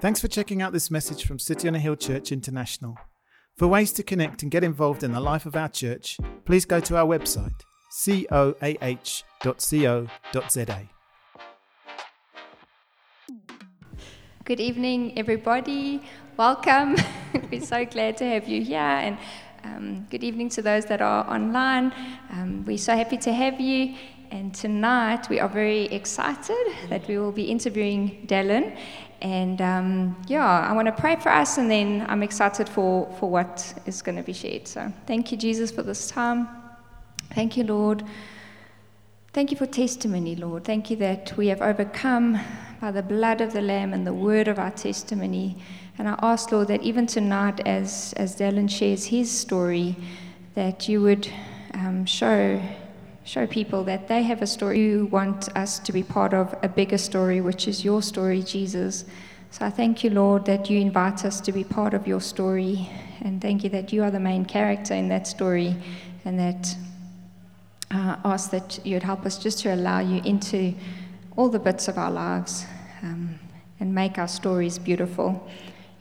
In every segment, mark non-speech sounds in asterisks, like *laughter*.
Thanks for checking out this message from City on a Hill Church International. For ways to connect and get involved in the life of our church, please go to our website, coah.co.za. Good evening, everybody. Welcome. *laughs* We're so glad to have you here, and um, good evening to those that are online. Um, we're so happy to have you. And tonight we are very excited that we will be interviewing Dallin. And um, yeah, I want to pray for us, and then I'm excited for, for what is going to be shared. So thank you, Jesus, for this time. Thank you, Lord. Thank you for testimony, Lord. Thank you that we have overcome by the blood of the Lamb and the word of our testimony. And I ask, Lord, that even tonight, as, as Dallin shares his story, that you would um, show show people that they have a story. You want us to be part of a bigger story, which is your story, Jesus. So I thank you, Lord, that you invite us to be part of your story. And thank you that you are the main character in that story. And that uh, ask that you'd help us just to allow you into all the bits of our lives um, and make our stories beautiful.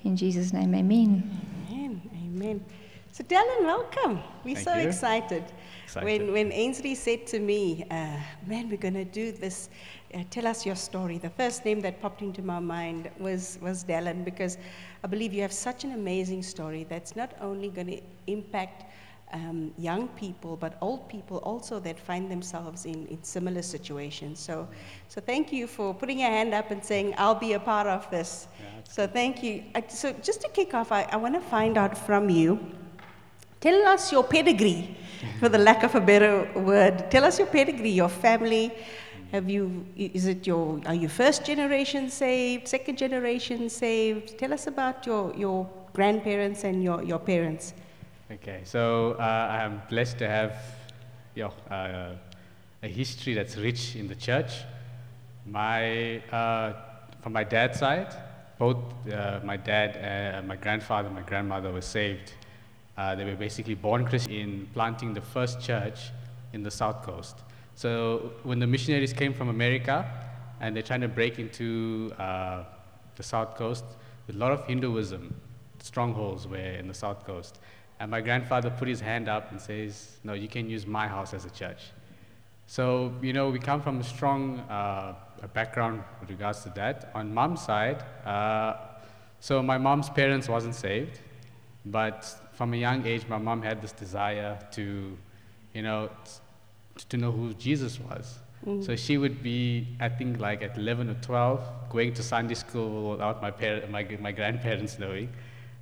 In Jesus' name, amen. Amen. Amen. So, Dallin, welcome. We're Thank so you. excited. Excited. When, when Ainsley said to me, uh, Man, we're going to do this, uh, tell us your story, the first name that popped into my mind was, was Dallin because I believe you have such an amazing story that's not only going to impact um, young people, but old people also that find themselves in, in similar situations. So, so thank you for putting your hand up and saying, I'll be a part of this. so thank you. Uh, so just to kick off, I, I want to find out from you, tell us your pedigree, for the lack of a better word. Tell us your pedigree, your family. Have you, is it your, are you first generation saved, second generation saved? Tell us about your, your grandparents and your, your parents. Okay, so uh, I am blessed to have you know, uh, a history that's rich in the church. My, uh, from my dad's side, both uh, my dad, uh, my grandfather, and my grandmother were saved. Uh, they were basically born Christian in planting the first church in the South Coast. So when the missionaries came from America and they're trying to break into uh, the South Coast, a lot of Hinduism strongholds were in the South Coast. And my grandfather put his hand up and says, No, you can use my house as a church. So, you know, we come from a strong uh, background with regards to that. On mom's side, uh, so my mom's parents wasn't saved, but from a young age, my mom had this desire to, you know, t- to know who Jesus was. Mm. So she would be, I think, like at 11 or 12, going to Sunday school without my, par- my, my grandparents knowing.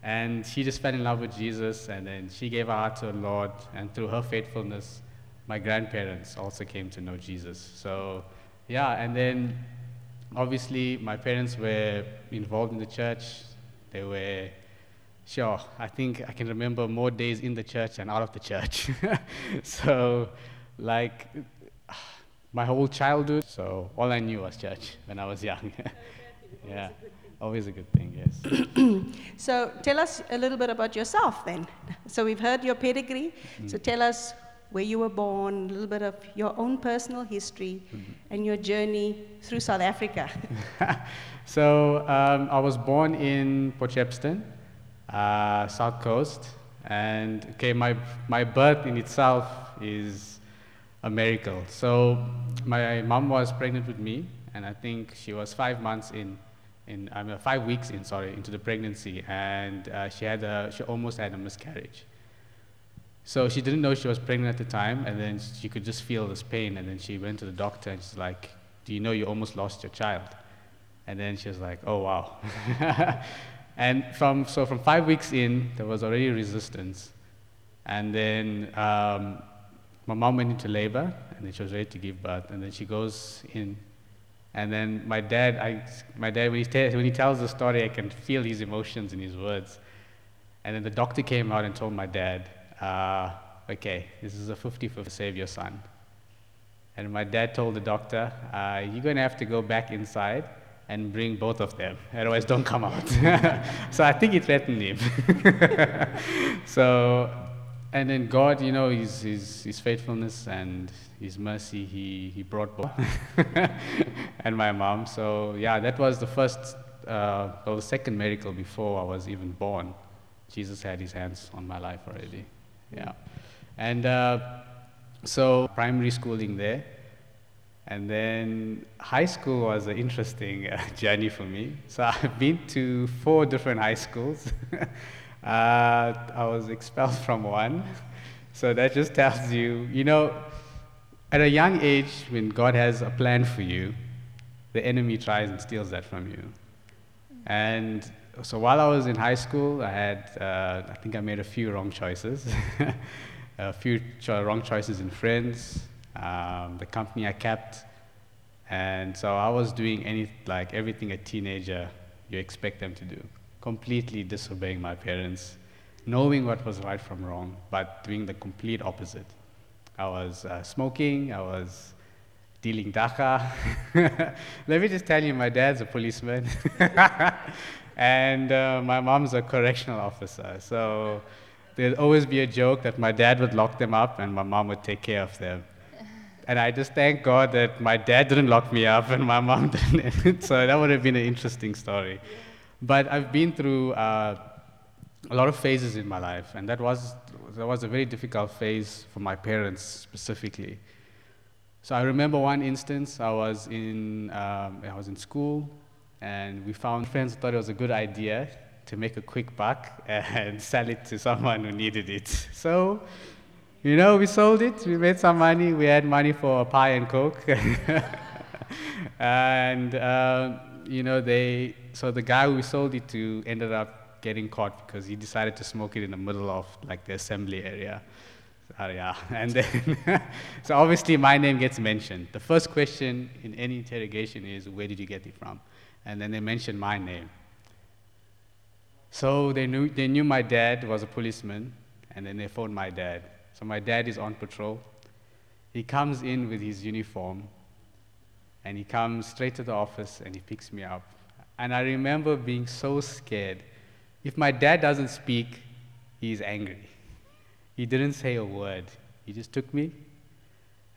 And she just fell in love with Jesus, and then she gave her heart to the Lord, and through her faithfulness, my grandparents also came to know Jesus. So, yeah, and then obviously my parents were involved in the church. They were, sure, I think I can remember more days in the church than out of the church. *laughs* so, like, my whole childhood, so all I knew was church when I was young. *laughs* yeah, always a good thing, yes. *coughs* So tell us a little bit about yourself then. So we've heard your pedigree. So tell us where you were born, a little bit of your own personal history and your journey through South Africa. *laughs* so um, I was born in Port Shepstone, uh, South Coast, and okay, my my birth in itself is a miracle. So my mom was pregnant with me, and I think she was five months in, in I mean five weeks in, sorry, into the pregnancy, and uh, she had a, she almost had a miscarriage. So she didn't know she was pregnant at the time, and then she could just feel this pain, and then she went to the doctor, and she's like, "Do you know you almost lost your child?" And then she was like, "Oh wow." *laughs* and from so from five weeks in, there was already resistance, and then um, my mom went into labor, and then she was ready to give birth, and then she goes in, and then my dad, I, my dad when he te- when he tells the story, I can feel his emotions in his words. And then the doctor came out and told my dad, uh, okay, this is a 50-50 save your son. And my dad told the doctor, uh, you're going to have to go back inside and bring both of them, otherwise don't come out. *laughs* so I think it threatened him. *laughs* so, and then God, you know, his, his, his faithfulness and his mercy, he, he brought both. *laughs* and my mom. So yeah, that was the first uh, well, the second miracle before I was even born. Jesus had his hands on my life already. Yeah. And uh, so primary schooling there. And then high school was an interesting uh, *laughs* journey for me. So *laughs* I've been to four different high schools. *laughs* uh, I was expelled from one. So that just tells you, you know, at a young age, when God has a plan for you, the enemy tries and steals that from you. And so while I was in high school, I had, uh, I think I made a few wrong choices. a few cho- wrong choices in friends, um, the company I kept. And so I was doing any, like everything a teenager you expect them to do, completely disobeying my parents, knowing what was right from wrong, but doing the complete opposite. I was uh, smoking, I was dealing dagga. *laughs* Let me just tell you, my dad's a policeman, *laughs* and uh, my mom's a correctional officer. So there'd always be a joke that my dad would lock them up and my mom would take care of them. And I just thank God that my dad didn't lock me up and my mom *laughs* didn't. so that would have been an interesting story. But I've been through uh, a lot of phases in my life, and that was, that was a very difficult phase for my parents specifically. So I remember one instance, I was in, um, I was in school, and we found friends who thought it was a good idea to make a quick buck *laughs* and sell it to someone who needed it. So you know, we sold it, we made some money, we had money for a pie and coke. *laughs* and, uh, you know, they, so the guy we sold it to ended up getting caught because he decided to smoke it in the middle of like the assembly area. Uh, yeah, *laughs* and then, so obviously my name gets mentioned. The first question in any interrogation is, where did you get it from? And then they mention my name. So they knew, they knew my dad was a policeman, and then they phoned my dad. So my dad is on patrol. He comes in with his uniform and he comes straight to the office and he picks me up. And I remember being so scared. If my dad doesn't speak, he's angry. He didn't say a word. He just took me.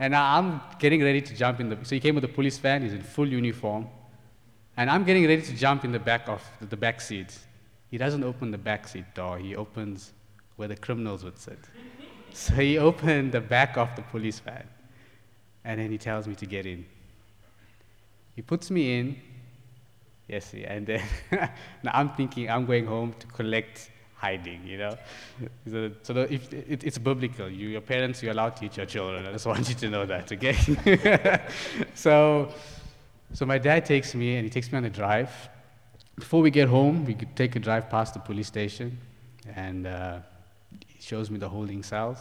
And I'm getting ready to jump in the. So he came with a police van, he's in full uniform. And I'm getting ready to jump in the back of the back seat. He doesn't open the back seat door, he opens where the criminals would sit. So he opened the back of the police van, and then he tells me to get in. He puts me in, yes, and then *laughs* now I'm thinking I'm going home to collect hiding, you know. So, so the, if, it, it's biblical. You, your parents, you're allowed to teach your children. I just want you to know that, okay? *laughs* so, so my dad takes me, and he takes me on a drive. Before we get home, we take a drive past the police station, and uh, shows me the holding cells.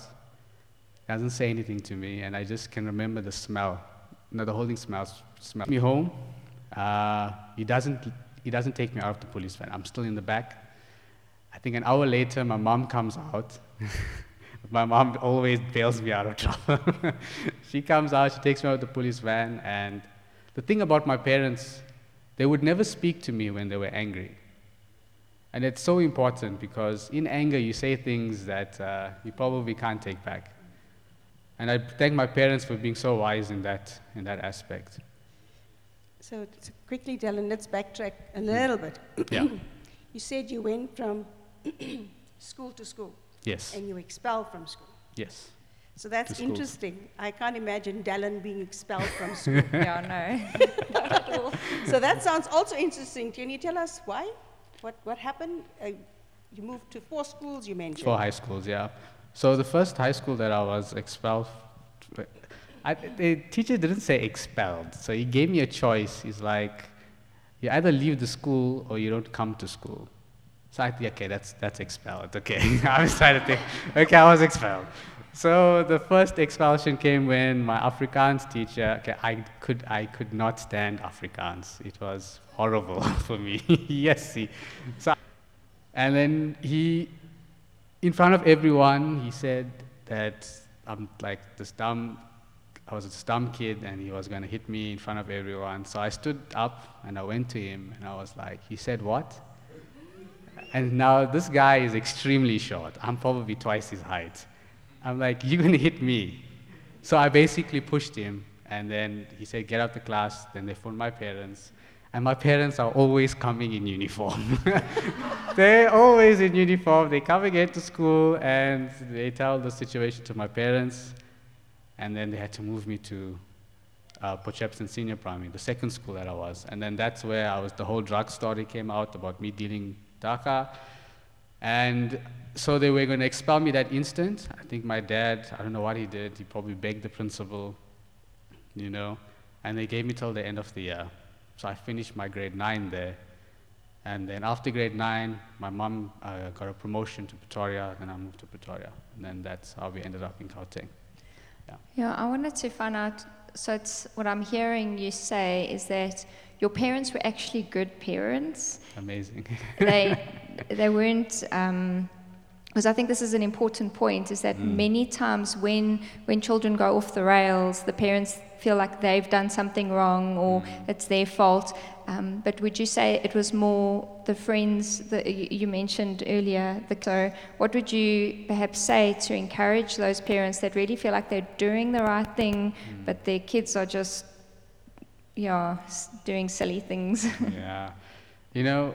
Doesn't say anything to me, and I just can remember the smell. You the holding smells smell me home. Uh, he doesn't he doesn't take me out of the police van. I'm still in the back. I think an hour later, my mom comes out. *laughs* my mom always bails me out of trouble. *laughs* she comes out, she takes me out of the police van, and the thing about my parents, they would never speak to me when they were angry. And it's so important because in anger, you say things that uh, you probably can't take back. And I thank my parents for being so wise in that, in that aspect. So, so quickly, Dylan, let's backtrack a little bit. Yeah. *clears throat* You said you went from *clears throat* school to school Yes. and you were expelled from school. Yes. So that's interesting. I can't imagine Dallin being expelled from school. *laughs* yeah, no, *laughs* not at all. so that sounds also interesting. Can you tell us why? What, what happened? Uh, you moved to four schools, you mentioned. Four high schools, yeah. So the first high school that I was expelled, I, the teacher didn't say expelled. So he gave me a choice. He's like, you either leave the school or you don't come to school. So I think, okay, that's, that's expelled. Okay, *laughs* I was trying to think, okay, I was expelled. So the first expulsion came when my Afrikaans teacher, okay, I could, I could not stand Afrikaans. It was horrible *laughs* for me. *laughs* yes, he. So, and then he, in front of everyone, he said that I'm like this dumb, I was a dumb kid and he was going to hit me in front of everyone. So I stood up and I went to him and I was like, he said what? And now this guy is extremely short. I'm probably twice his height. I'm like, you're going to hit me. So I basically pushed him and then he said, get out the class. Then they phoned my parents. and my parents are always coming in uniform. *laughs* They're always in uniform. They come coming into school and they tell the situation to my parents, and then they had to move me to uh, Port Shepstone Senior Primary, the second school that I was. And then that's where I was, the whole drug story came out about me dealing dagga. And so they were going to expel me that instant. I think my dad, I don't know what he did, he probably begged the principal, you know, and they gave me till the end of the year. So I finished my grade nine there. And then after grade nine, my mom uh, got a promotion to Pretoria, and I moved to Pretoria. And then that's how we ended up in Gauteng. Yeah. Yeah, I wanted to find out. So, it's what I'm hearing you say is that your parents were actually good parents. Amazing. *laughs* they they weren't. Um, because I think this is an important point, is that many times when when children go off the rails, the parents feel like they've done something wrong or it's their fault. Um, but would you say it was more the friends that you mentioned earlier? The, so, what would you perhaps say to encourage those parents that really feel like they're doing the right thing, but their kids are just, yeah, doing silly things? *laughs* yeah. You know,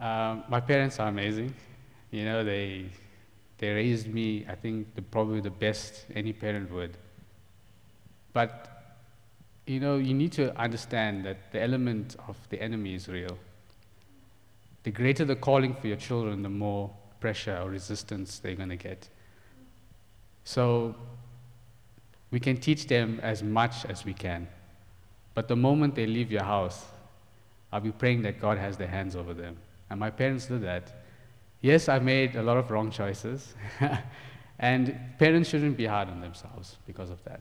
um, my parents are amazing. You know, they they raised me. I think the, probably the best any parent would. But you know, you need to understand that the element of the enemy is real. The greater the calling for your children, the more pressure or resistance they're going to get. So we can teach them as much as we can. But the moment they leave your house, I'll be praying that God has their hands over them. And my parents did that. Yes, I've made a lot of wrong choices. *laughs* and parents shouldn't be hard on themselves because of that.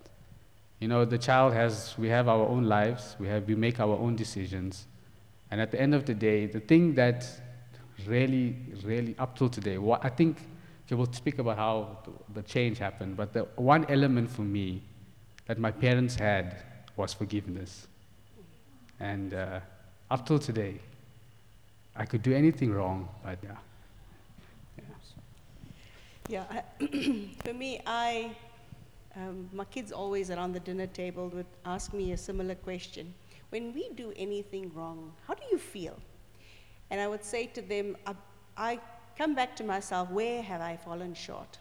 You know, the child has, we have our own lives, we, have, we make our own decisions. And at the end of the day, the thing that really, really, up till today, what, I think okay, we'll speak about how the change happened, but the one element for me that my parents had was forgiveness. And uh, up till today, I could do anything wrong, but yeah. Yeah, *clears throat* for me, I, um, my kids always around the dinner table would ask me a similar question. When we do anything wrong, how do you feel? And I would say to them, I, I come back to myself, where have I fallen short?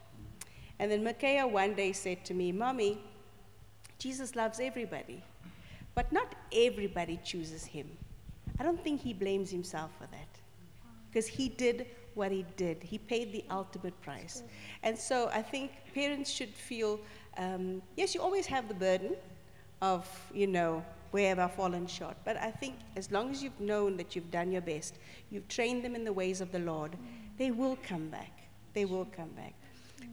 And then Micaiah one day said to me, Mommy, Jesus loves everybody, but not everybody chooses him. I don't think he blames himself for that because he did what he did. He paid the ultimate price. And so I think parents should feel um, yes, you always have the burden of, you know, where have I fallen short. But I think as long as you've known that you've done your best, you've trained them in the ways of the Lord, they will come back. They will come back.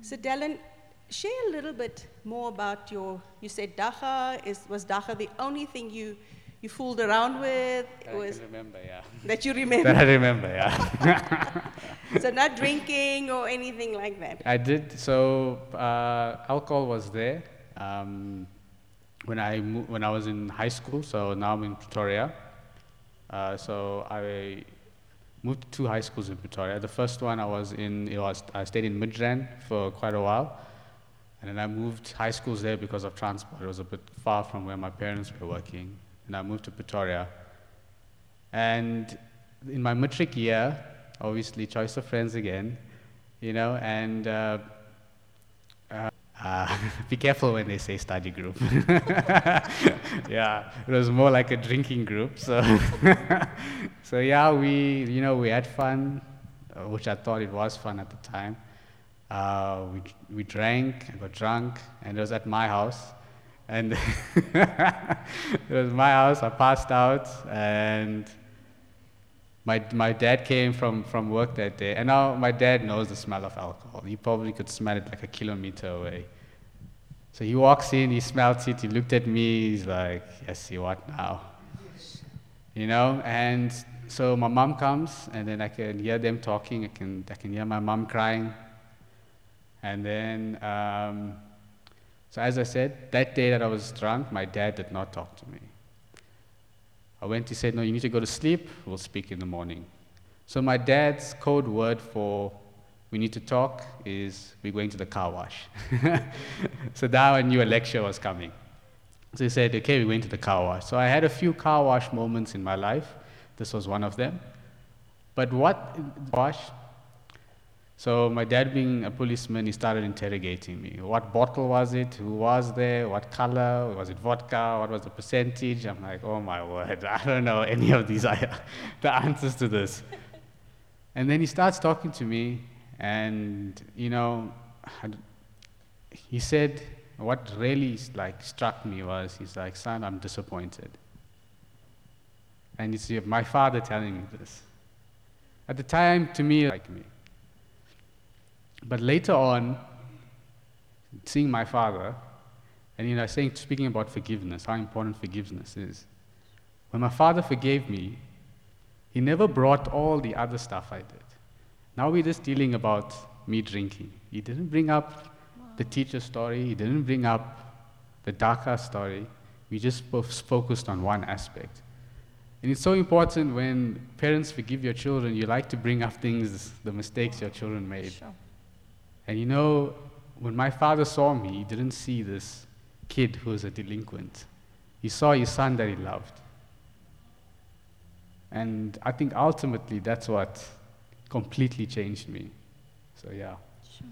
So, Dallin, share a little bit more about your. You said Dagga is was Dagga the only thing you you fooled around with? That I was remember, yeah. that you *laughs* remember? That I remember, yeah. *laughs* so not drinking or anything like that. I did. So uh, alcohol was there um, when I mo- when I was in high school. So now I'm in Pretoria. Uh, so I moved to two high schools in Pretoria. The first one I was in, it was I stayed in Midrand for quite a while, and then I moved high schools there because of transport. It was a bit far from where my parents were working, and I moved to Pretoria. And in my matric year, obviously choice of friends again, you know, and uh, uh, uh, *laughs* be careful when they say study group. *laughs* yeah, it was more like a drinking group. So, *laughs* so yeah, we, you know, we had fun, uh, which I thought it was fun at the time. Uh, we, we drank, I got drunk, and it was at my house. And *laughs* it was my house, I passed out, and my, my dad came from, from work that day, and now my dad knows the smell of alcohol. He probably could smell it like a kilometer away. So he walks in, he smells it, he looked at me, he's like, yes, see what now? You know, and so my mom comes, and then I can hear them talking, I can, I can hear my mom crying. And then, um, so as I said, that day that I was drunk, my dad did not talk to me. I went, he said, No, you need to go to sleep. We'll speak in the morning. So my dad's code word for we need to talk is we're going to the car wash. *laughs* so now I knew a lecture was coming. So he said, okay, we went to the car wash. So I had a few car wash moments in my life. This was one of them. But what wash? So my dad being a policeman, he started interrogating me. What bottle was it? Who was there? What color? Was it vodka? What was the percentage? I'm like, oh my word, *laughs* I don't know any of these *laughs* the answers to this. And then he starts talking to me, and you know, he said, what really like struck me was, he's like, son, I'm disappointed. And it's my father telling me this. At the time, to me, like me. But later on, seeing my father, and you know, saying, speaking about forgiveness, how important forgiveness is. When my father forgave me, he never brought all the other stuff I did. Now we're just dealing about me drinking. He didn't bring up the teacher story, he didn't bring up the dagga story. We just focused on one aspect. And it's so important when parents forgive your children, you like to bring up things, the mistakes your children made. Sure. And you know, when my father saw me, he didn't see this kid who was a delinquent. He saw his son that he loved. And I think ultimately that's what completely changed me. So, yeah. Sure.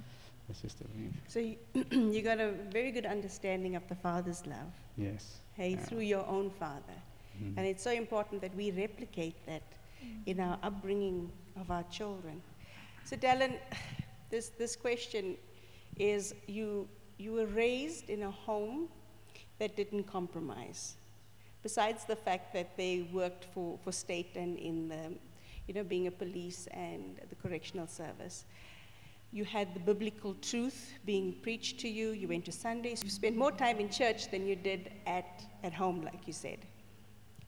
That's just a me. So, you, *clears throat* you got a very good understanding of the Father's love. Yes. Hey, yeah. through your own Father. Mm-hmm. And it's so important that we replicate that mm-hmm. in our upbringing of our children. So, Dallin, this, this question is you, you were raised in a home that didn't compromise. Besides the fact that they worked for, for state and in the, you know, being a police and the correctional service, you had the biblical truth being preached to you. You went to Sundays. You spent more time in church than you did at, at home, like you said.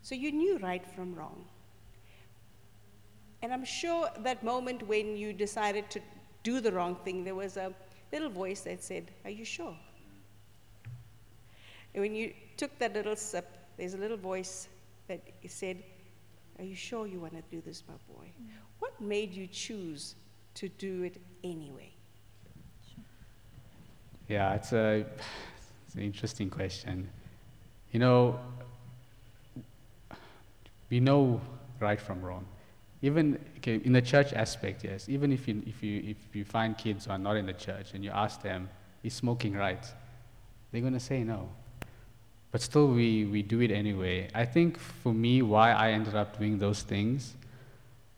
So you knew right from wrong. And I'm sure that moment when you decided to do the wrong thing, there was a little voice that said, Are you sure? And when you took that little sip, there's a little voice that said, Are you sure you want to do this, my boy? Mm. What made you choose to do it anyway? Yeah, it's, a, it's an interesting question. You know, we know right from wrong even okay, in the church aspect, yes, even if you, if, you, if you find kids who are not in the church and you ask them, is smoking right? They're going to say no. But still, we, we do it anyway. I think for me, why I ended up doing those things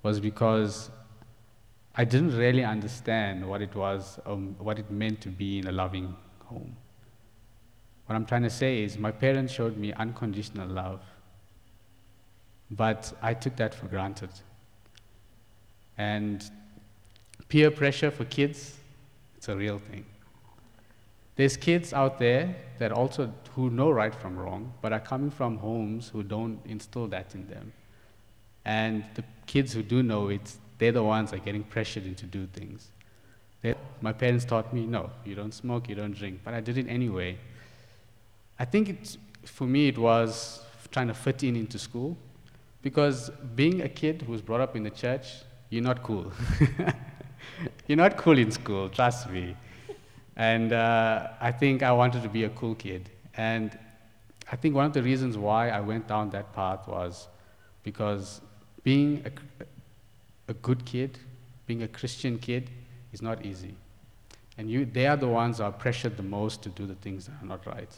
was because I didn't really understand what it was, um, what it meant to be in a loving home. What I'm trying to say is, my parents showed me unconditional love, but I took that for granted. And peer pressure for kids, it's a real thing. There's kids out there that also who know right from wrong, but are coming from homes who don't instill that in them. And the kids who do know it, they're the ones that are getting pressured into do things. They, my parents taught me, no, you don't smoke, you don't drink, but I did it anyway. I think it, for me it was trying to fit in into school, because being a kid who was brought up in the church, you're not cool. *laughs* you're not cool in school, trust me. And uh, I think I wanted to be a cool kid. And I think one of the reasons why I went down that path was because being a, a good kid, being a Christian kid, is not easy. And you, they are the ones who are pressured the most to do the things that are not right.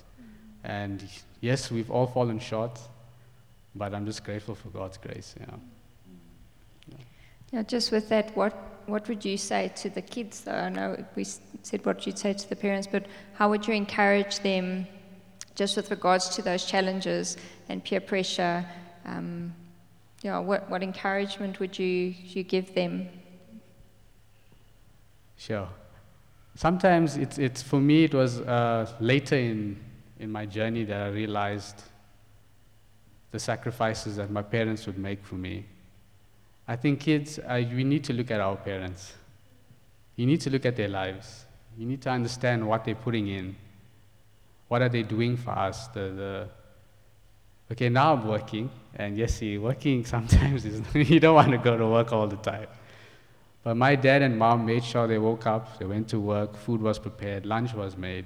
And yes, we've all fallen short, but I'm just grateful for God's grace. Yeah. Yeah, just with that, what what would you say to the kids? Though I know we said what you'd say to the parents, but how would you encourage them, just with regards to those challenges and peer pressure? Um, yeah, what what encouragement would you you give them? Sure. Sometimes it's it's for me it was uh, later in in my journey that I realized the sacrifices that my parents would make for me I think kids, uh, we need to look at our parents. You need to look at their lives. You need to understand what they're putting in. What are they doing for us? The, the okay, now I'm working, and yes, see, working *laughs* sometimes is *laughs* you don't want to go to work all the time. But my dad and mom made sure they woke up, they went to work, food was prepared, lunch was made.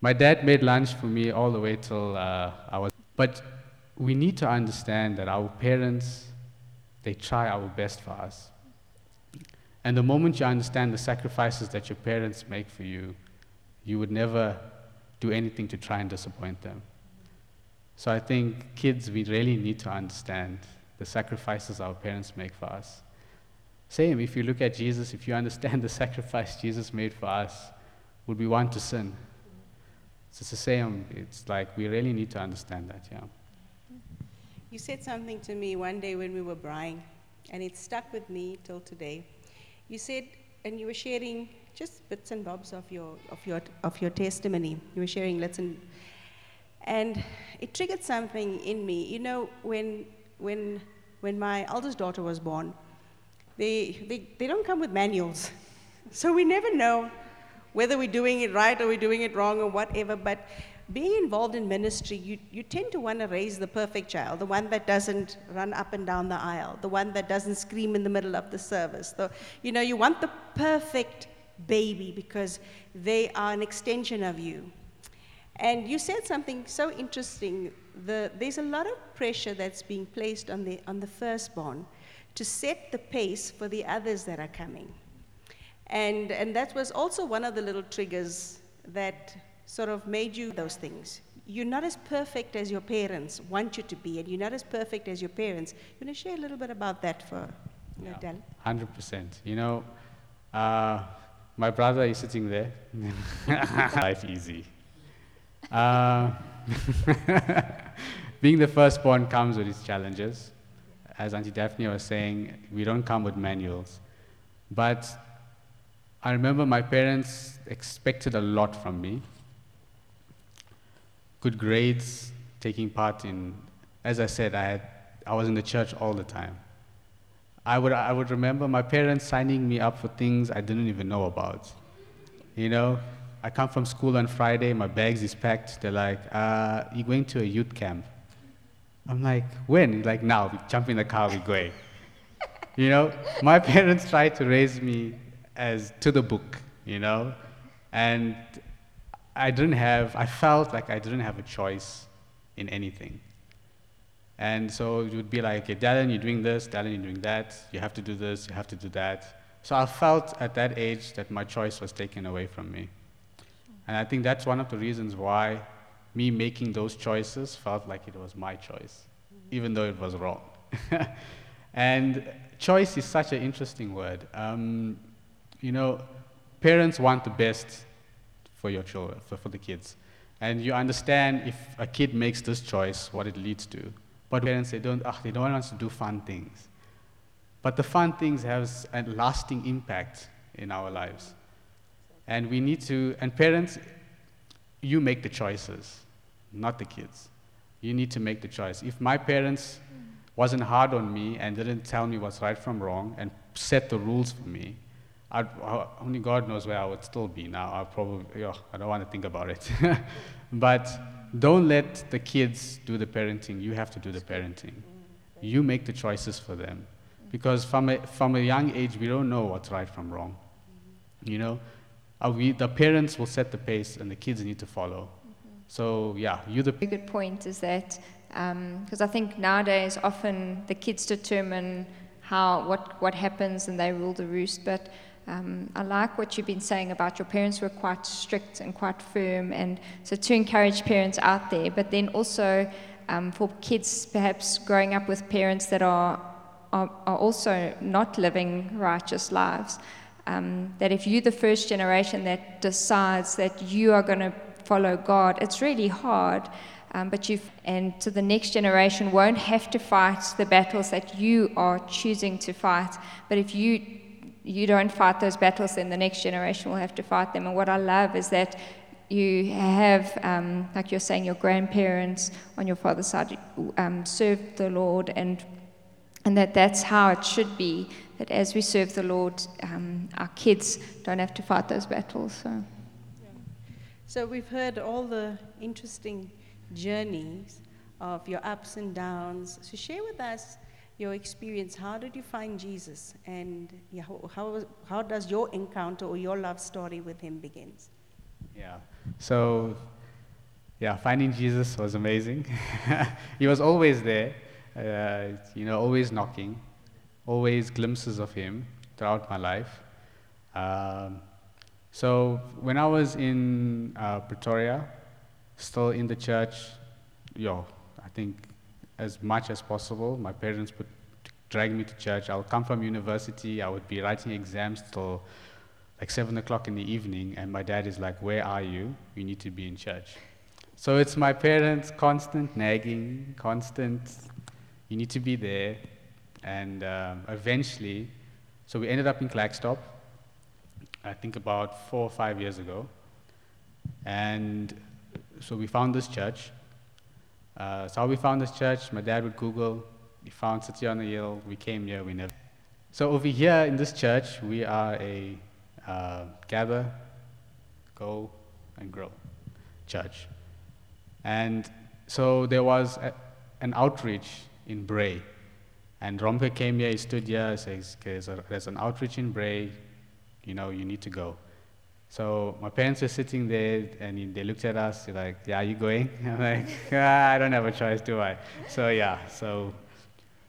My dad made lunch for me all the way till uh, I was. But we need to understand that our parents, they try our best for us. And the moment you understand the sacrifices that your parents make for you, you would never do anything to try and disappoint them. So I think kids, we really need to understand the sacrifices our parents make for us. Same, if you look at Jesus, if you understand *laughs* the sacrifice Jesus made for us, would we want to sin? It's the same. It's like we really need to understand that, yeah. You said something to me one day when we were buying, and it stuck with me till today. You said, and you were sharing just bits and bobs of your, of your, of your testimony. You were sharing let's and, and it triggered something in me. You know, when, when, when my eldest daughter was born, they, they, they don't come with manuals. *laughs* So we never know whether we're doing it right or we're doing it wrong or whatever. But being involved in ministry, you, you tend to want to raise the perfect child, the one that doesn't run up and down the aisle, the one that doesn't scream in the middle of the service. The, you know, you want the perfect baby because they are an extension of you. And you said something so interesting. The, there's a lot of pressure that's being placed on the, on the firstborn to set the pace for the others that are coming. And, and that was also one of the little triggers that sort of made you those things. You're not as perfect as your parents want you to be, and you're not as perfect as your parents. You want to share a little bit about that for you know, yeah, 100%. You know, uh, my brother is sitting there. *laughs* Life easy. Uh, *laughs* being the firstborn comes with its challenges as Auntie Daphne was saying, we don't come with manuals. But I remember my parents expected a lot from me. Good grades, taking part in, as I said, I, had, I was in the church all the time. I would, I would remember my parents signing me up for things I didn't even know about. You know, I come from school on Friday, my bags is packed. They're like, uh, you're going to a youth camp. I'm like, when? like, now. We jump in the car, we go. *laughs* you know, my *laughs* parents tried to raise me as to the book, you know, and I didn't have, I felt like I didn't have a choice in anything. And so it would be like, okay, Dallin, you're doing this, Dallin, you're doing that, you have to do this, you have to do that. So I felt at that age that my choice was taken away from me. And I think that's one of the reasons why me making those choices felt like it was my choice, even though it was wrong. *laughs* and choice is such an interesting word. Um, you know, parents want the best for your children, for, for the kids. And you understand if a kid makes this choice, what it leads to. But parents, they don't, oh, they don't want us to do fun things. But the fun things have a lasting impact in our lives. And we need to, and parents, you make the choices not the kids. You need to make the choice. If my parents wasn't hard on me and didn't tell me what's right from wrong and set the rules for me, I'd, only God knows where I would still be now. I probably, oh, I don't want to think about it. *laughs* but don't let the kids do the parenting. You have to do the parenting. You make the choices for them. Because from a, from a young age, we don't know what's right from wrong. You know, uh, we, the parents will set the pace and the kids need to follow. So yeah, you the. Good point is that because um, I think nowadays often the kids determine how what what happens and they rule the roost. But um, I like what you've been saying about your parents were quite strict and quite firm, and so to encourage parents out there, but then also um, for kids perhaps growing up with parents that are are, are also not living righteous lives. Um, that if you're the first generation that decides that you are going to follow God. It's really hard, um, but you and to the next generation won't have to fight the battles that you are choosing to fight. But if you you don't fight those battles, then the next generation will have to fight them. And what I love is that you have, um, like you're saying, your grandparents on your father's side um, served the Lord, and and that that's how it should be. That as we serve the Lord, um, our kids don't have to fight those battles. So. So we've heard all the interesting journeys of your ups and downs. So share with us your experience. How did you find Jesus? And how, how, does your encounter or your love story with him begins? Yeah. So, yeah, finding Jesus was amazing. *laughs* he was always there, uh, you know, always knocking, always glimpses of him throughout my life. Um, so when I was in uh, Pretoria, still in the church, yo, I think as much as possible, my parents would drag me to church. I would come from university, I would be writing exams till like seven o'clock in the evening, and my dad is like, Where are you? You need to be in church. So it's my parents' constant nagging, constant, you need to be there. And um, eventually, so we ended up in Klerksdorp, I think about four or five years ago. And so we found this church. Uh, so how we found this church, my dad would Google, we found City on the Hill, we came here, we never. So over here in this church, we are a uh, gather, go, and grow church. And so there was a, an outreach in Bray. And Romke came here, he stood here, says, there's, there's an outreach in Bray, you know, you need to go. So my parents were sitting there and they looked at us, they're like, yeah, are you going? *laughs* I'm like, ah, I don't have a choice, do I? So yeah, so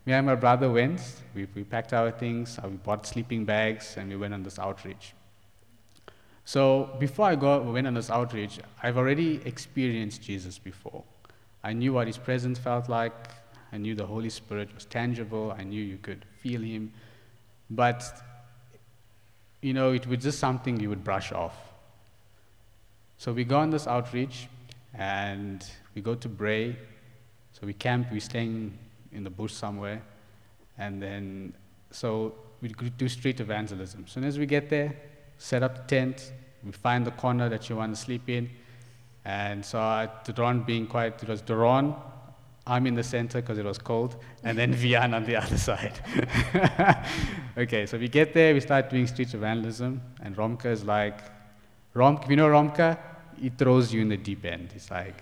me and my brother went, we, we packed our things, uh, we bought sleeping bags, and we went on this outreach. So before I go, went on this outreach, I've already experienced Jesus before. I knew what his presence felt like. I knew the Holy Spirit was tangible. I knew you could feel him. But, you know, it was just something you would brush off. So we go on this outreach and we go to Bray. So we camp, we're staying in the bush somewhere. And then, so we do street evangelism. Soon as we get there, set up tent, we find the corner that you want to sleep in. And so uh, Doron being quite, it was Doron, I'm in the center because it was cold, and then *laughs* Vian on the other side. *laughs* okay, so we get there, we start doing street evangelism, and Romka is like, Romka, if you know Romka? He throws you in the deep end. It's like,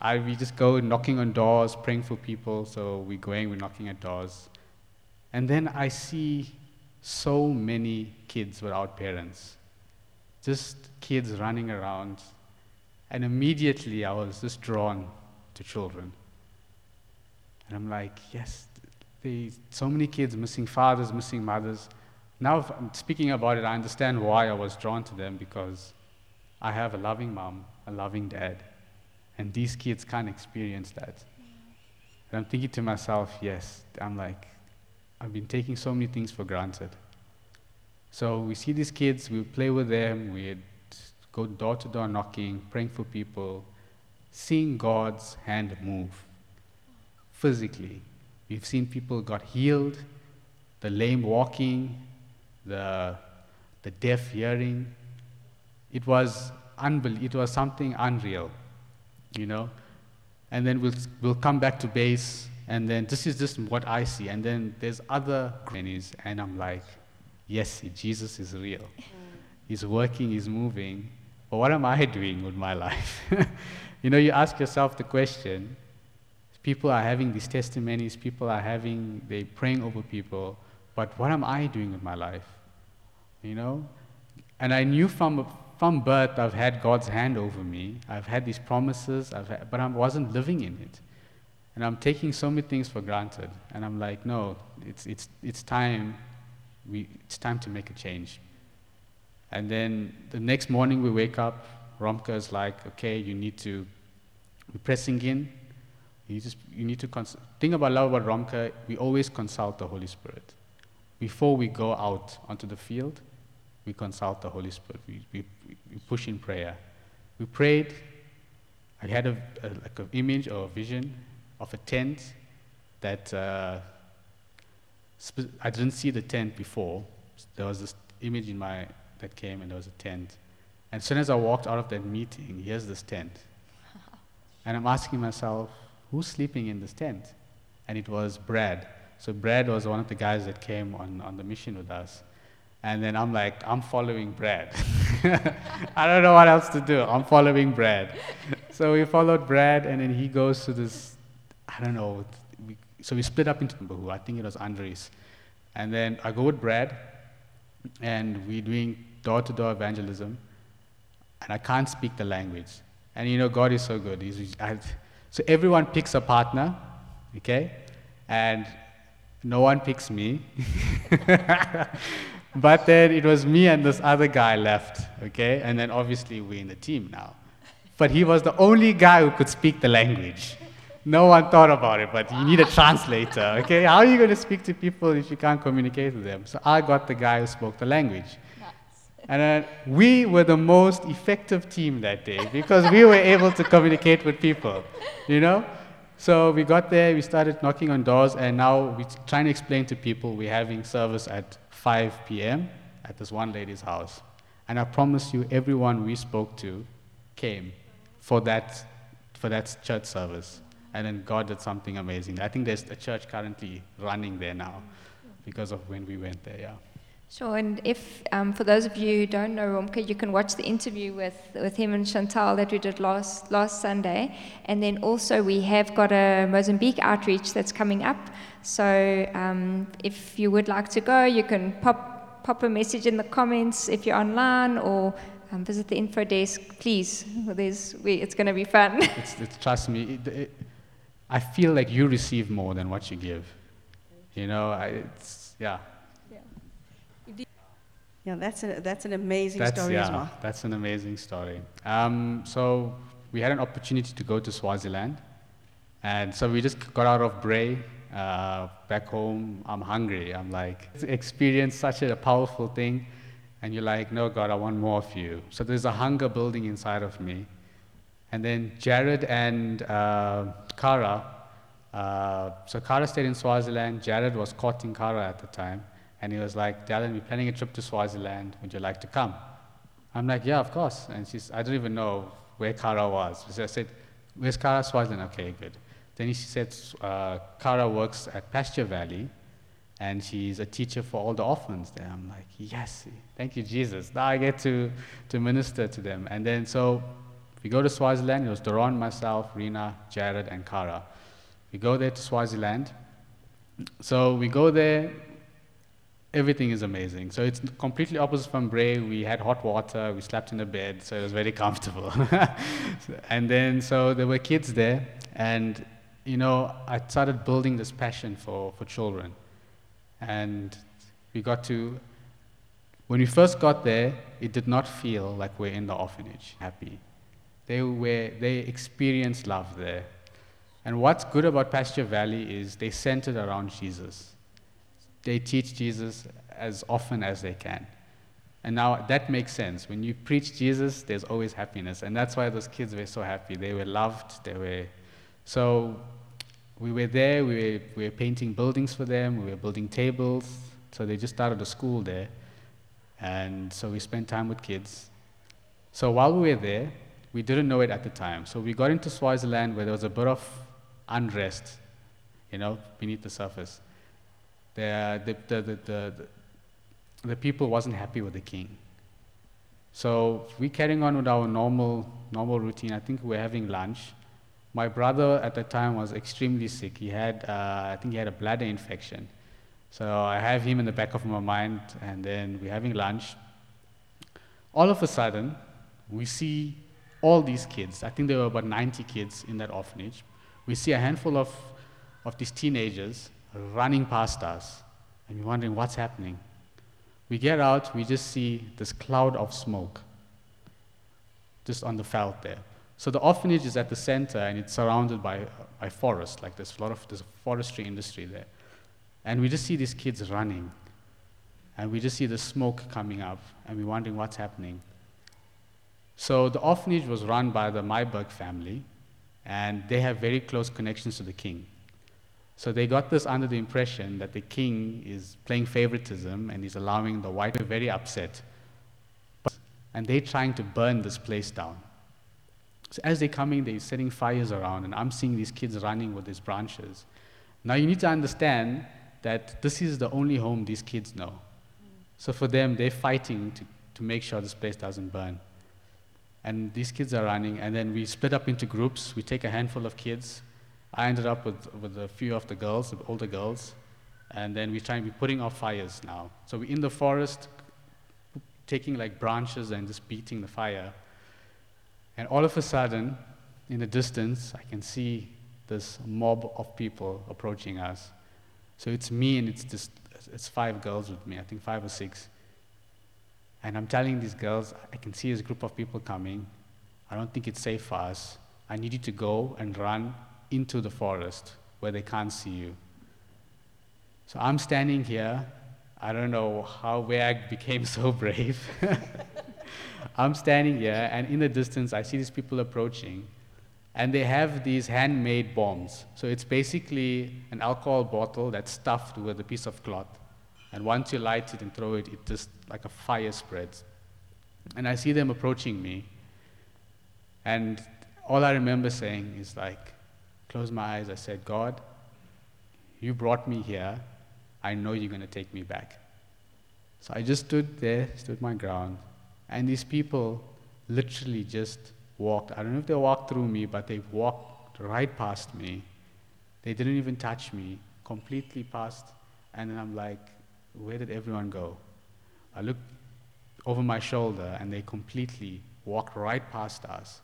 I, we just go knocking on doors, praying for people. So we're going, we're knocking at doors. And then I see so many kids without parents just kids running around. And immediately I was just drawn to children. And I'm like, yes, so many kids missing fathers, missing mothers. Now, speaking about it, I understand why I was drawn to them because I have a loving mom, a loving dad, and these kids can't experience that. And I'm thinking to myself, yes, I'm like, I've been taking so many things for granted. So we see these kids, we play with them, we go door to door knocking, praying for people, seeing God's hand move physically. We've seen people got healed, the lame walking, the, the deaf hearing. It was unbel- it was something unreal, you know. And then we'll, we'll come back to base, and then this is just what I see. And then there's other minis, and I'm like, yes, Jesus is real. Mm. He's working, he's moving. But what am I *laughs* doing with my life? *laughs* you know, you ask yourself the question. People are having these testimonies, people are having, they're praying over people, but what am I doing with my life? You know? And I knew from, from birth I've had God's hand over me. I've had these promises, I've had, but I wasn't living in it. And I'm taking so many things for granted. And I'm like, no, it's, it's, it's time we, it's time to make a change. And then the next morning we wake up, Romka is like, okay, you need to, we're pressing in. You, just, you need to, cons- thing about love about Romka, we always consult the Holy Spirit. Before we go out onto the field, we consult the Holy Spirit. We, we, we push in prayer. We prayed. I had a, a like an image or a vision of a tent that uh, I didn't see the tent before. There was this image in my that came, and there was a tent. And as soon as I walked out of that meeting, here's this tent. *laughs* And I'm asking myself, who's sleeping in this tent? And it was Brad. So Brad was one of the guys that came on, on the mission with us. And then I'm like, I'm following Brad. *laughs* I don't know what else to do. I'm following Brad. *laughs* so we followed Brad, and then he goes to this, I don't know, so we split up into who I think it was Andres. And then I go with Brad, and we're doing door to door evangelism. and I can't speak the language. And you know, God is so good. He's, I, so everyone picks a partner, okay? And no one picks me. *laughs* but then it was me and this other guy left, okay? And then obviously we're in the team now. But he was the only guy who could speak the language. No one thought about it, but you need a translator, okay? How are you going to speak to people if you can't communicate with them? So I got the guy who spoke the language. And uh, we were the most effective team that day because we were able to communicate with people, you know? So we got there, we started knocking on doors, and now we're trying to explain to people we're having service at 5 p.m. at this one lady's house. And I promise you, everyone we spoke to came for that, for that church service. And then God did something amazing. I think there's a church currently running there now because of when we went there, yeah. Sure, and if um, for those of you who don't know Romke, you can watch the interview with, with him and Chantal that we did last last Sunday, and then also we have got a Mozambique outreach that's coming up. So um, if you would like to go, you can pop pop a message in the comments if you're online, or um, visit the info desk. Please, there's we, it's going to be fun. *laughs* It's, it's, trust me, it, it, I feel like you receive more than what you give. You know, I, it's yeah. Yeah, that's, a, that's an amazing that's, story yeah, as well. That's an amazing story. Um, so we had an opportunity to go to Swaziland. And so we just got out of Bray, uh, back home. I'm hungry. I'm like, experience such a powerful thing. And you're like, no, God, I want more of you. So there's a hunger building inside of me. And then Jared and uh, Kara, uh, so Kara stayed in Swaziland. Jared was courting Kara at the time. And he was like, Dallin, we're planning a trip to Swaziland. Would you like to come? I'm like, yeah, of course. And she's, I don't even know where Kara was. So I said, where's Kara? Swaziland. Okay, good. Then she said, uh, Kara works at Pasture Valley, and she's a teacher for all the orphans there. I'm like, yes, thank you, Jesus. Now I get to, to minister to them. And then so we go to Swaziland. It was Doron, myself, Rena, Jared, and Kara. We go there to Swaziland. So we go there, everything is amazing. So it's completely opposite from Bray. We had hot water, we slept in a bed, so it was very *laughs* comfortable. *laughs* and then, so there were kids there, and you know, I started building this passion for, for children. And we got to, when we first got there, it did not feel like we're in the orphanage, happy. They, were, they experienced love there. And what's good about Pasture Valley is they centered around Jesus they teach Jesus as often as they can. And now that makes sense. When you preach Jesus, there's always happiness. And that's why those kids were so happy. They were loved. They were. So we were there. We were, we were painting buildings for them. We were building tables. So they just started a school there. And so we spent time with kids. So while we were there, we didn't know it at the time. So we got into Swaziland where there was a bit of unrest, you know, beneath the surface the, the, the, the, the people wasn't happy with the king. So we're carrying on with our normal, normal routine. I think we're having lunch. My brother at the time was extremely sick. He had, uh, I think he had a bladder infection. So I have him in the back of my mind, and then we're having lunch. All of a sudden, we see all these kids. I think there were about 90 kids in that orphanage. We see a handful of, of these teenagers running past us, and we're wondering what's happening. We get out, we just see this cloud of smoke just on the veld there. So the orphanage is at the center and it's surrounded by, by forest, like there's a lot of there's forestry industry there. And we just see these kids running. And we just see the smoke coming up and we're wondering what's happening. So the orphanage was run by the Myberg family, and they have very close connections to the king. So they got this under the impression that the king is playing favoritism and he's allowing the white, to be very upset. And they're trying to burn this place down. So as they're coming, they're setting fires around, and I'm seeing these kids running with these branches. Now you need to understand that this is the only home these kids know. So for them, they're fighting to, to make sure this place doesn't burn. And these kids are running, and then we split up into groups. We take a handful of kids, I ended up with, with a few of the girls, the older girls, and then we're trying to be putting out fires now. So we're in the forest, taking like branches and just beating the fire. And all of a sudden, in the distance, I can see this mob of people approaching us. So it's me and it's just it's five girls with me, I think five or six. And I'm telling these girls, I can see this group of people coming. I don't think it's safe for us. I need you to go and run into the forest where they can't see you. So I'm standing here. I don't know how where I became *laughs* so brave. *laughs* I'm standing here, and in the distance, I see these people approaching, and they have these handmade bombs. So it's basically an alcohol bottle that's stuffed with a piece of cloth. And once you light it and throw it, it just like a fire spreads. And I see them approaching me. And all I remember saying is like, close my eyes. I said, God, you brought me here. I know you're going to take me back. So I just stood there, stood my ground. And these people literally just walked. I don't know if they walked through me, but they walked right past me. They didn't even touch me, completely past. And then I'm like, where did everyone go? I looked over my shoulder and they completely walked right past us,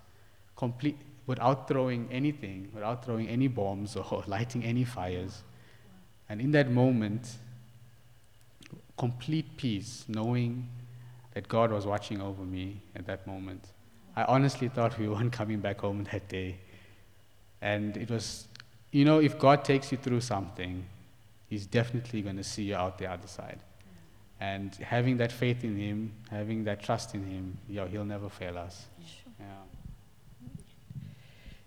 complete, without throwing anything, without throwing any bombs *laughs* or lighting any fires. And in that moment, complete peace, knowing that God was watching over me at that moment. I honestly thought we *laughs* weren't coming back home that day. And it was, you know, if God takes you through something, He's definitely going to see you out the other side. And having that faith in Him, having that trust in Him, yo, He'll never fail us. Sure. Yeah.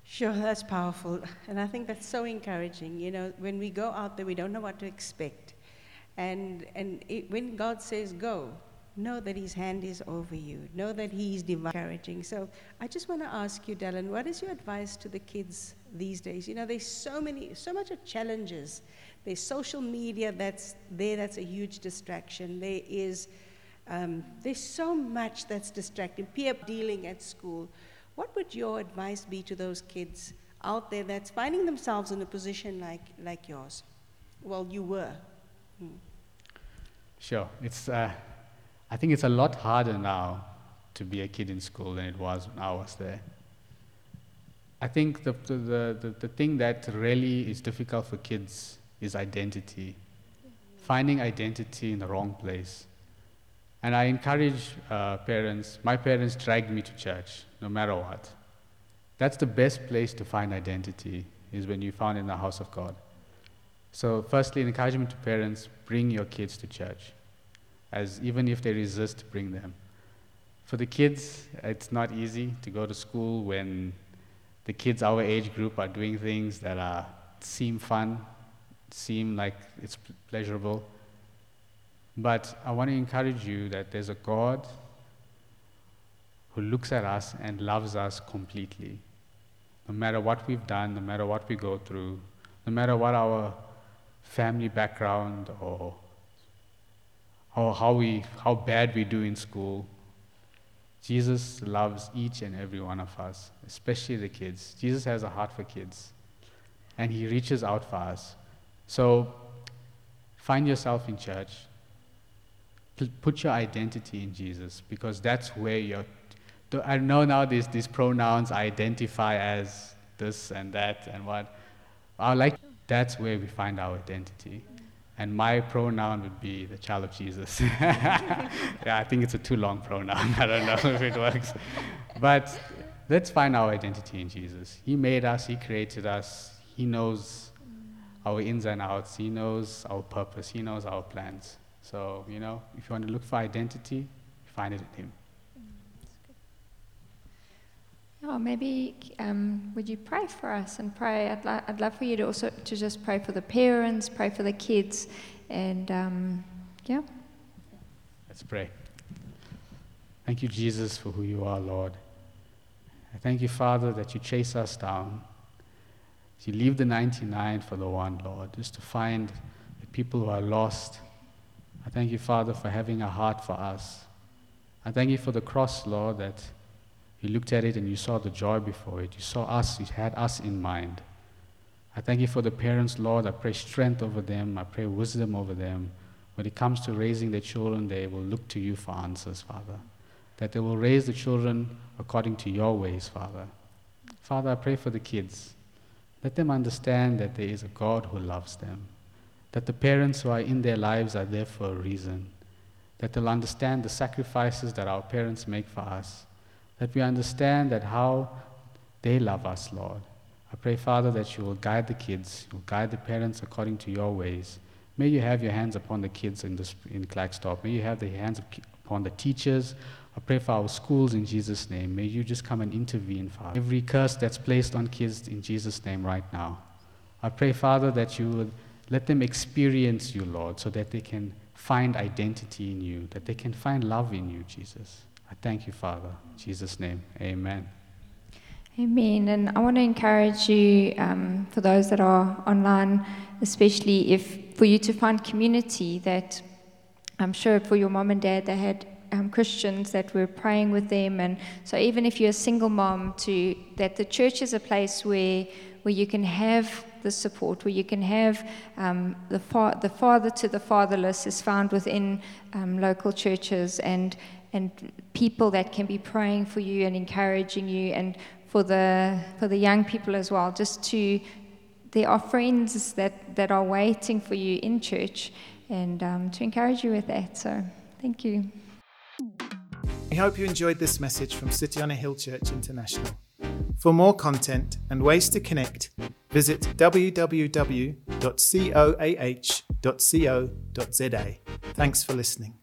Sure, that's powerful. And I think that's so encouraging. You know, when we go out there, we don't know what to expect. And, and it, when God says go, know that His hand is over you. Know that He's divine. Encouraging. So I just want to ask you, Dylan, what is your advice to the kids these days? You know, there's so many, so much of challenges. There's social media that's there, that's a huge distraction. There is, um, there's so much that's distracting. Peer dealing at school. What would your advice be to those kids out there that's finding themselves in a position like, like yours? Well, you were. Hmm. Sure. It's, uh, I think it's a lot harder now to be a kid in school than it was when I was there. I think the, the, the, the thing that really is difficult for kids is identity. Finding identity in the wrong place. And I encourage uh, parents, my parents dragged me to church, no matter what. That's the best place to find identity, is when you found in the house of God. So, firstly, encouragement to parents bring your kids to church, as even if they resist, bring them. For the kids, it's not easy to go to school when the kids our age group are doing things that are, seem fun, seem like it's pleasurable. But I want to encourage you that there's a God who looks at us and loves us completely. No matter what we've done, no matter what we go through, no matter what our family background or, or how, we, how bad we do in school, Jesus loves each and every one of us, especially the kids. Jesus has a heart for kids, and he reaches out for us. So find yourself in church. Put your identity in Jesus because that's where you're. I know now these, these pronouns identify as this and that and what. I like that's where we find our identity. And my pronoun would be the child of Jesus. *laughs* yeah, I think it's a too long pronoun. *laughs* I don't know if it works. But let's find our identity in Jesus. He made us, He created us, He knows our ins and outs, He knows our purpose, He knows our plans. So, you know, if you want to look for identity, find it in Him. Oh, maybe um, would you pray for us and pray? I'd, lo- I'd love for you to also to just pray for the parents, pray for the kids, and um, yeah. Let's pray. Thank you, Jesus, for who you are, Lord. I thank you, Father, that you chase us down. You leave the 99 for the one, Lord, just to find the people who are lost. I thank you, Father, for having a heart for us. I thank you for the cross, Lord, that you looked at it and you saw the joy before it. You saw us, you had us in mind. I thank you for the parents, Lord. I pray strength over them. I pray wisdom over them. When it comes to raising their children, they will look to you for answers, Father. that they will raise the children according to your ways, Father. Father, I pray for the kids. Let them understand that there is a God who loves them, that the parents who are in their lives are there for a reason, that they'll understand the sacrifices that our parents make for us, that we understand that how they love us, Lord. I pray, Father, that you will guide the kids, you'll guide the parents according to your ways. May you have your hands upon the kids in, this, in Klerksdorp. May you have the hands upon the teachers. I pray for our schools in Jesus' name. May you just come and intervene, Father. Every curse that's placed on kids in Jesus' name right now. I pray, Father, that you would let them experience you, Lord, so that they can find identity in you, that they can find love in you, Jesus. I thank you, Father. In Jesus' name, amen. Amen. And I want to encourage you, um, for those that are online, especially if for you to find community that I'm sure for your mom and dad, they had um, Christians that were praying with them. And so even if you're a single mom, to that the church is a place where, where you can have the support, where you can have um, the, fa- the father to the fatherless is found within um, local churches and, and people that can be praying for you and encouraging you and for the, for the young people as well, just to, there are friends that, that are waiting for you in church and um, to encourage you with that. So thank you. We hope you enjoyed this message from City on a Hill Church International. For more content and ways to connect, visit www.coah.co.za. Thanks for listening.